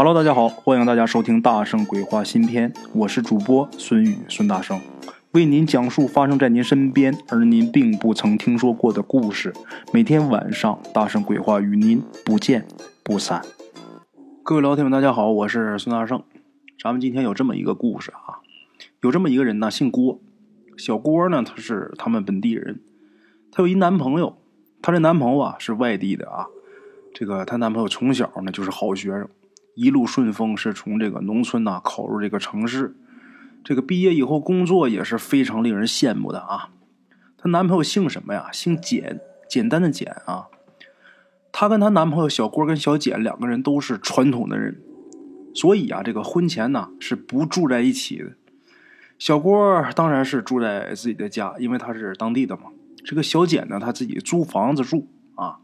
Hello，大家好，欢迎大家收听《大圣鬼话》新篇，我是主播孙宇孙大圣，为您讲述发生在您身边而您并不曾听说过的故事。每天晚上，《大圣鬼话》与您不见不散。各位老铁们，大家好，我是孙大圣。咱们今天有这么一个故事啊，有这么一个人呢，姓郭，小郭呢，他是他们本地人，他有一男朋友，他这男朋友啊是外地的啊，这个她男朋友从小呢就是好学生。一路顺风，是从这个农村呐考入这个城市。这个毕业以后工作也是非常令人羡慕的啊。她男朋友姓什么呀？姓简，简单的简啊。她跟她男朋友小郭跟小简两个人都是传统的人，所以啊，这个婚前呢是不住在一起的。小郭当然是住在自己的家，因为他是当地的嘛。这个小简呢，他自己租房子住啊。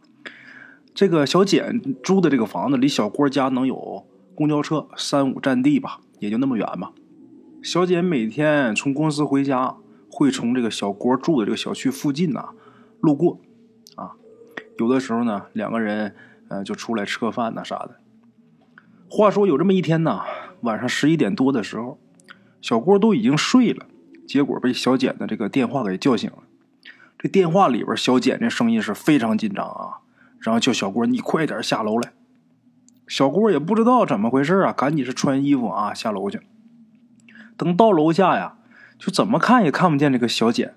这个小简租的这个房子离小郭家能有公交车三五站地吧，也就那么远吧。小简每天从公司回家，会从这个小郭住的这个小区附近呢路过，啊，有的时候呢，两个人呃就出来吃个饭呐啥的。话说有这么一天呐，晚上十一点多的时候，小郭都已经睡了，结果被小简的这个电话给叫醒了。这电话里边，小简这声音是非常紧张啊。然后叫小郭，你快点下楼来。小郭也不知道怎么回事啊，赶紧是穿衣服啊下楼去。等到楼下呀，就怎么看也看不见这个小简。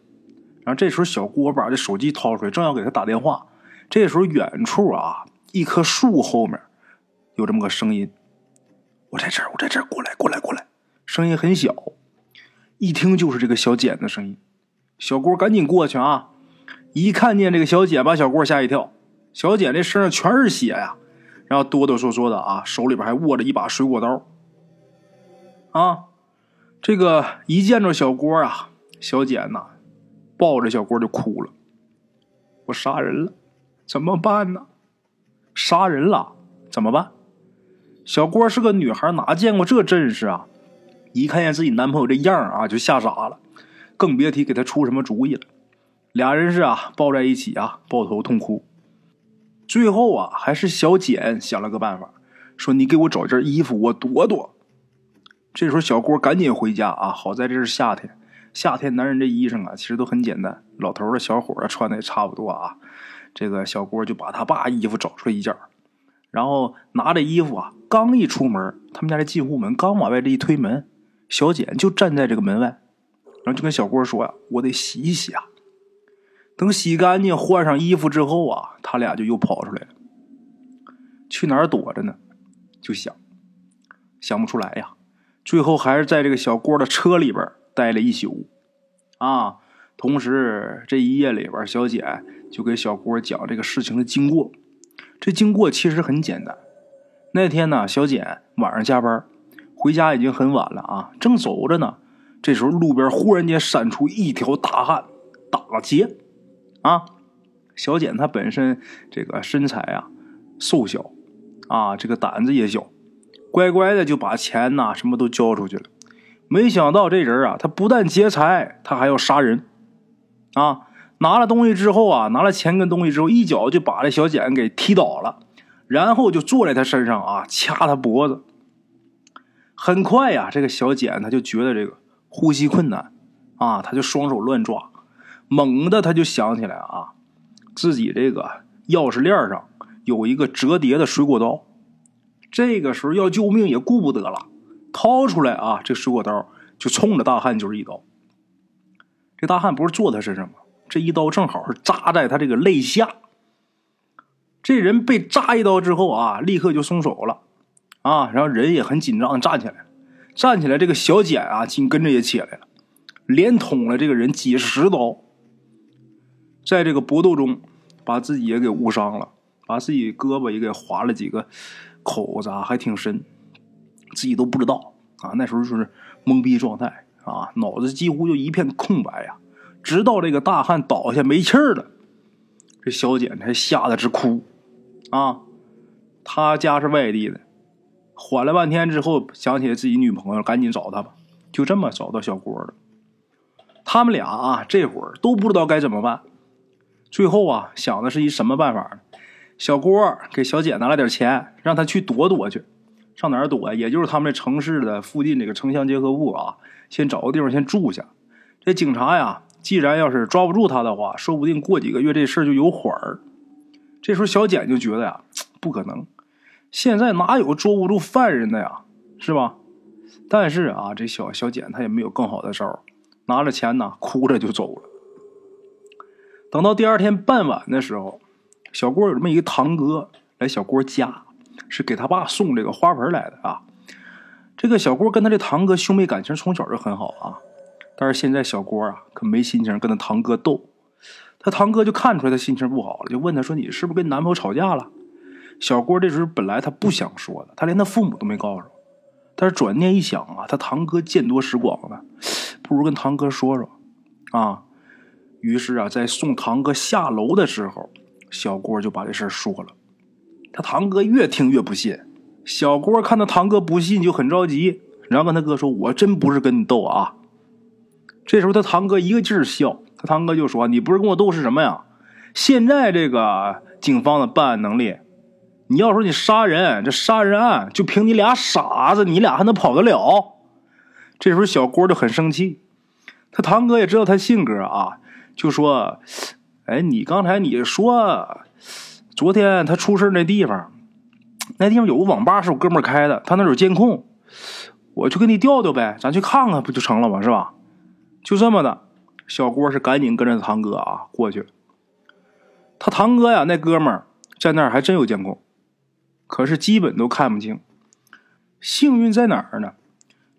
然后这时候小郭把这手机掏出来，正要给他打电话。这时候远处啊，一棵树后面有这么个声音：“我在这儿，我在这儿，过来，过来，过来。”声音很小，一听就是这个小简的声音。小郭赶紧过去啊，一看见这个小简，把小郭吓一跳。小简这身上全是血呀，然后哆哆嗦嗦的啊，手里边还握着一把水果刀。啊，这个一见着小郭啊，小简呐，抱着小郭就哭了。我杀人了，怎么办呢？杀人了怎么办？小郭是个女孩，哪见过这阵势啊？一看见自己男朋友这样啊，就吓傻了，更别提给他出什么主意了。俩人是啊，抱在一起啊，抱头痛哭。最后啊，还是小简想了个办法，说：“你给我找件衣服，我躲躲。”这时候小郭赶紧回家啊！好在这是夏天，夏天男人这衣裳啊，其实都很简单，老头的小伙啊穿的也差不多啊。这个小郭就把他爸衣服找出来一件，然后拿着衣服啊，刚一出门，他们家这进户门刚往外这一推门，小简就站在这个门外，然后就跟小郭说：“呀，我得洗一洗啊。”等洗干净、换上衣服之后啊，他俩就又跑出来了。去哪儿躲着呢？就想想不出来呀。最后还是在这个小郭的车里边待了一宿啊。同时这一夜里边，小简就给小郭讲这个事情的经过。这经过其实很简单。那天呢，小简晚上加班回家已经很晚了啊，正走着呢，这时候路边忽然间闪出一条大汉，打劫。啊，小简她本身这个身材啊瘦小，啊这个胆子也小，乖乖的就把钱呐什么都交出去了。没想到这人啊，他不但劫财，他还要杀人。啊，拿了东西之后啊，拿了钱跟东西之后，一脚就把这小简给踢倒了，然后就坐在他身上啊掐他脖子。很快呀，这个小简他就觉得这个呼吸困难，啊，他就双手乱抓。猛的，他就想起来啊，自己这个钥匙链上有一个折叠的水果刀。这个时候要救命也顾不得了，掏出来啊，这水果刀就冲着大汉就是一刀。这大汉不是坐他身上吗？这一刀正好是扎在他这个肋下。这人被扎一刀之后啊，立刻就松手了啊，然后人也很紧张站起来站起来，这个小简啊，紧跟着也起来了，连捅了这个人几十刀。在这个搏斗中，把自己也给误伤了，把自己胳膊也给划了几个口子，还挺深，自己都不知道啊。那时候就是懵逼状态啊，脑子几乎就一片空白呀。直到这个大汉倒下没气儿了，这小简才吓得直哭啊。他家是外地的，缓了半天之后，想起来自己女朋友，赶紧找他吧。就这么找到小郭了。他们俩啊，这会儿都不知道该怎么办。最后啊，想的是一什么办法呢？小郭给小姐拿了点钱，让他去躲躲去，上哪儿躲呀？也就是他们这城市的附近这个城乡结合部啊，先找个地方先住下。这警察呀，既然要是抓不住他的话，说不定过几个月这事儿就有缓儿。这时候小简就觉得呀，不可能，现在哪有捉不住犯人的呀，是吧？但是啊，这小小简他也没有更好的招儿，拿着钱呢，哭着就走了。等到第二天傍晚的时候，小郭有这么一个堂哥来小郭家，是给他爸送这个花盆来的啊。这个小郭跟他这堂哥兄妹感情从小就很好啊，但是现在小郭啊可没心情跟他堂哥斗。他堂哥就看出来他心情不好了，就问他说：“你是不是跟男朋友吵架了？”小郭这时候本来他不想说的，他连他父母都没告诉。但是转念一想啊，他堂哥见多识广的，不如跟堂哥说说啊。于是啊，在送堂哥下楼的时候，小郭就把这事说了。他堂哥越听越不信。小郭看到堂哥不信，就很着急，然后跟他哥说：“我真不是跟你斗啊。”这时候他堂哥一个劲儿笑。他堂哥就说：“你不是跟我斗是什么呀？现在这个警方的办案能力。”你要说你杀人，这杀人案就凭你俩傻子，你俩还能跑得了？这时候小郭就很生气，他堂哥也知道他性格啊，就说：“哎，你刚才你说，昨天他出事那地方，那地方有个网吧是我哥们开的，他那有监控，我去给你调调呗，咱去看看不就成了吗？是吧？就这么的，小郭是赶紧跟着堂哥啊过去。他堂哥呀，那哥们在那儿还真有监控。”可是基本都看不清，幸运在哪儿呢？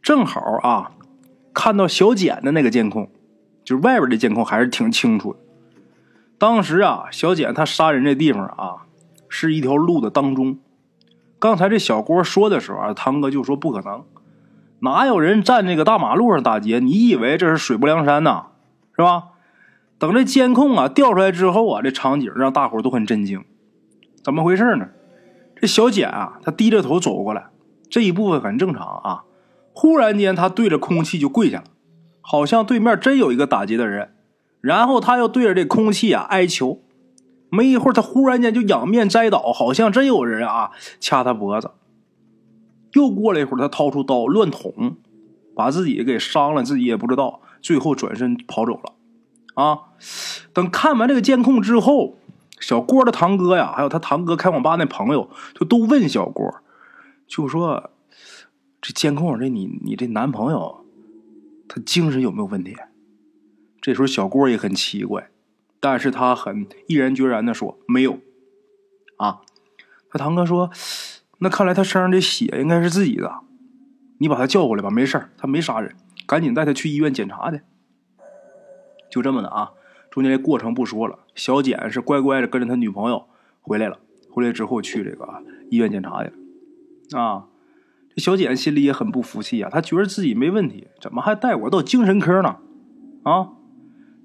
正好啊，看到小简的那个监控，就是外边的监控还是挺清楚的。当时啊，小简他杀人这地方啊，是一条路的当中。刚才这小郭说的时候啊，堂哥就说不可能，哪有人站这个大马路上打劫？你以为这是水泊梁山呐？是吧？等这监控啊调出来之后啊，这场景让大伙都很震惊，怎么回事呢？这小简啊，他低着头走过来，这一部分很正常啊。忽然间，他对着空气就跪下了，好像对面真有一个打劫的人。然后他又对着这空气啊哀求。没一会儿，他忽然间就仰面栽倒，好像真有人啊掐他脖子。又过了一会儿，他掏出刀乱捅，把自己给伤了，自己也不知道。最后转身跑走了。啊，等看完这个监控之后。小郭的堂哥呀，还有他堂哥开网吧那朋友，就都问小郭，就说：“这监控这你你这男朋友，精神有没有问题？”这时候小郭也很奇怪，但是他很毅然决然的说：“没有。”啊，他堂哥说：“那看来他身上这血应该是自己的，你把他叫过来吧，没事他没杀人，赶紧带他去医院检查去。”就这么的啊。中间这过程不说了，小简是乖乖的跟着他女朋友回来了。回来之后去这个医院检查去了。啊，小简心里也很不服气啊，他觉得自己没问题，怎么还带我到精神科呢？啊，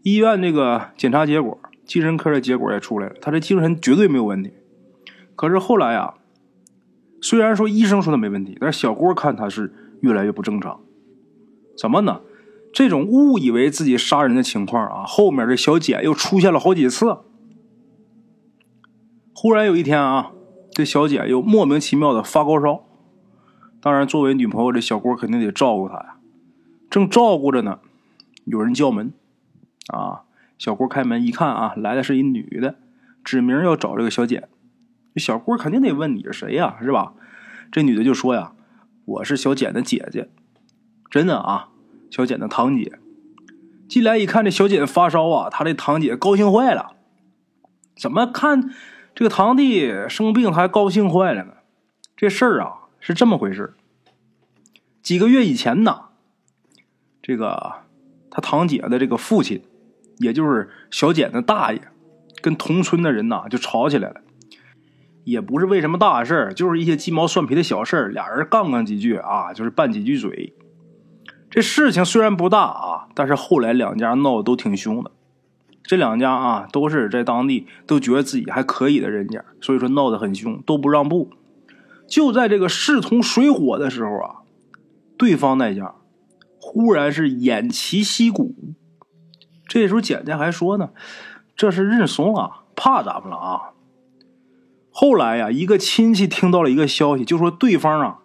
医院那个检查结果，精神科的结果也出来了，他这精神绝对没有问题。可是后来啊，虽然说医生说他没问题，但是小郭看他是越来越不正常。怎么呢？这种误以为自己杀人的情况啊，后面这小简又出现了好几次。忽然有一天啊，这小简又莫名其妙的发高烧。当然，作为女朋友，这小郭肯定得照顾她呀。正照顾着呢，有人叫门。啊，小郭开门一看啊，来的是一女的，指名要找这个小简。这小郭肯定得问你是谁呀，是吧？这女的就说呀：“我是小简的姐姐，真的啊。”小简的堂姐进来一看，这小简发烧啊，他这堂姐高兴坏了。怎么看这个堂弟生病还高兴坏了呢？这事儿啊是这么回事几个月以前呢，这个他堂姐的这个父亲，也就是小简的大爷，跟同村的人呐就吵起来了。也不是为什么大事儿，就是一些鸡毛蒜皮的小事儿，俩人杠杠几句啊，就是拌几句嘴。这事情虽然不大啊，但是后来两家闹得都挺凶的。这两家啊，都是在当地都觉得自己还可以的人家，所以说闹得很凶，都不让步。就在这个势同水火的时候啊，对方那家忽然是偃旗息鼓。这时候简家还说呢：“这是认怂了，怕咱们了啊。”后来呀，一个亲戚听到了一个消息，就说对方啊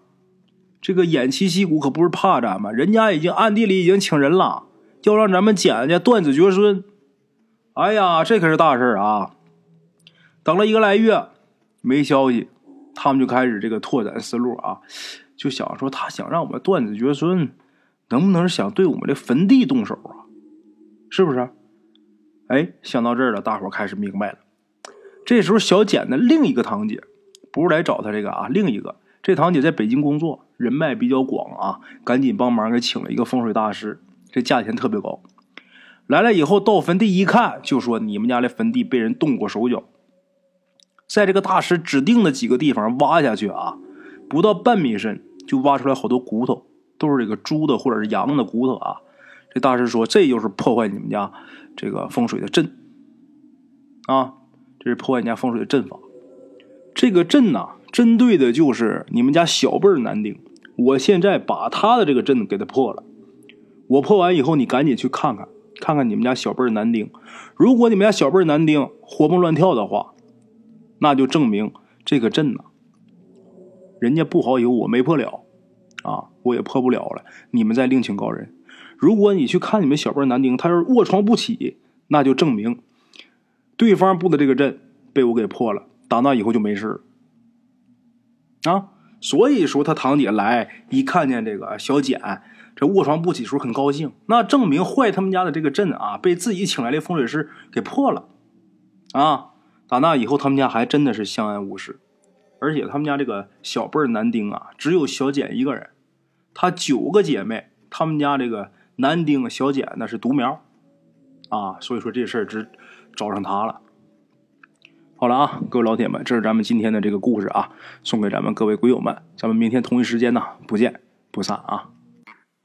这个偃旗息鼓可不是怕咱们，人家已经暗地里已经请人了，要让咱们捡家断子绝孙。哎呀，这可是大事啊！等了一个来月，没消息，他们就开始这个拓展思路啊，就想说他想让我们断子绝孙，能不能想对我们的坟地动手啊？是不是？哎，想到这儿了，大伙开始明白了。这时候，小简的另一个堂姐不是来找他这个啊，另一个这堂姐在北京工作，人脉比较广啊，赶紧帮忙给请了一个风水大师，这价钱特别高。来了以后，到坟地一看，就说你们家的坟地被人动过手脚，在这个大师指定的几个地方挖下去啊，不到半米深就挖出来好多骨头，都是这个猪的或者是羊的骨头啊。这大师说，这就是破坏你们家这个风水的阵啊，这是破坏你家风水的阵法。这个阵呐，针对的就是你们家小辈男丁。我现在把他的这个阵给他破了，我破完以后，你赶紧去看看。看看你们家小辈男丁，如果你们家小辈男丁活蹦乱跳的话，那就证明这个阵呢，人家布好以后，我没破了，啊，我也破不了了。你们再另请高人。如果你去看你们小辈男丁，他要是卧床不起，那就证明对方布的这个阵被我给破了。打那以后就没事啊。所以说他堂姐来一看见这个小简。这卧床不起时候很高兴，那证明坏他们家的这个阵啊，被自己请来的风水师给破了，啊，打那以后他们家还真的是相安无事，而且他们家这个小辈男丁啊，只有小简一个人，他九个姐妹，他们家这个男丁小简那是独苗，啊，所以说这事儿只找上他了。好了啊，各位老铁们，这是咱们今天的这个故事啊，送给咱们各位鬼友们，咱们明天同一时间呢，不见不散啊。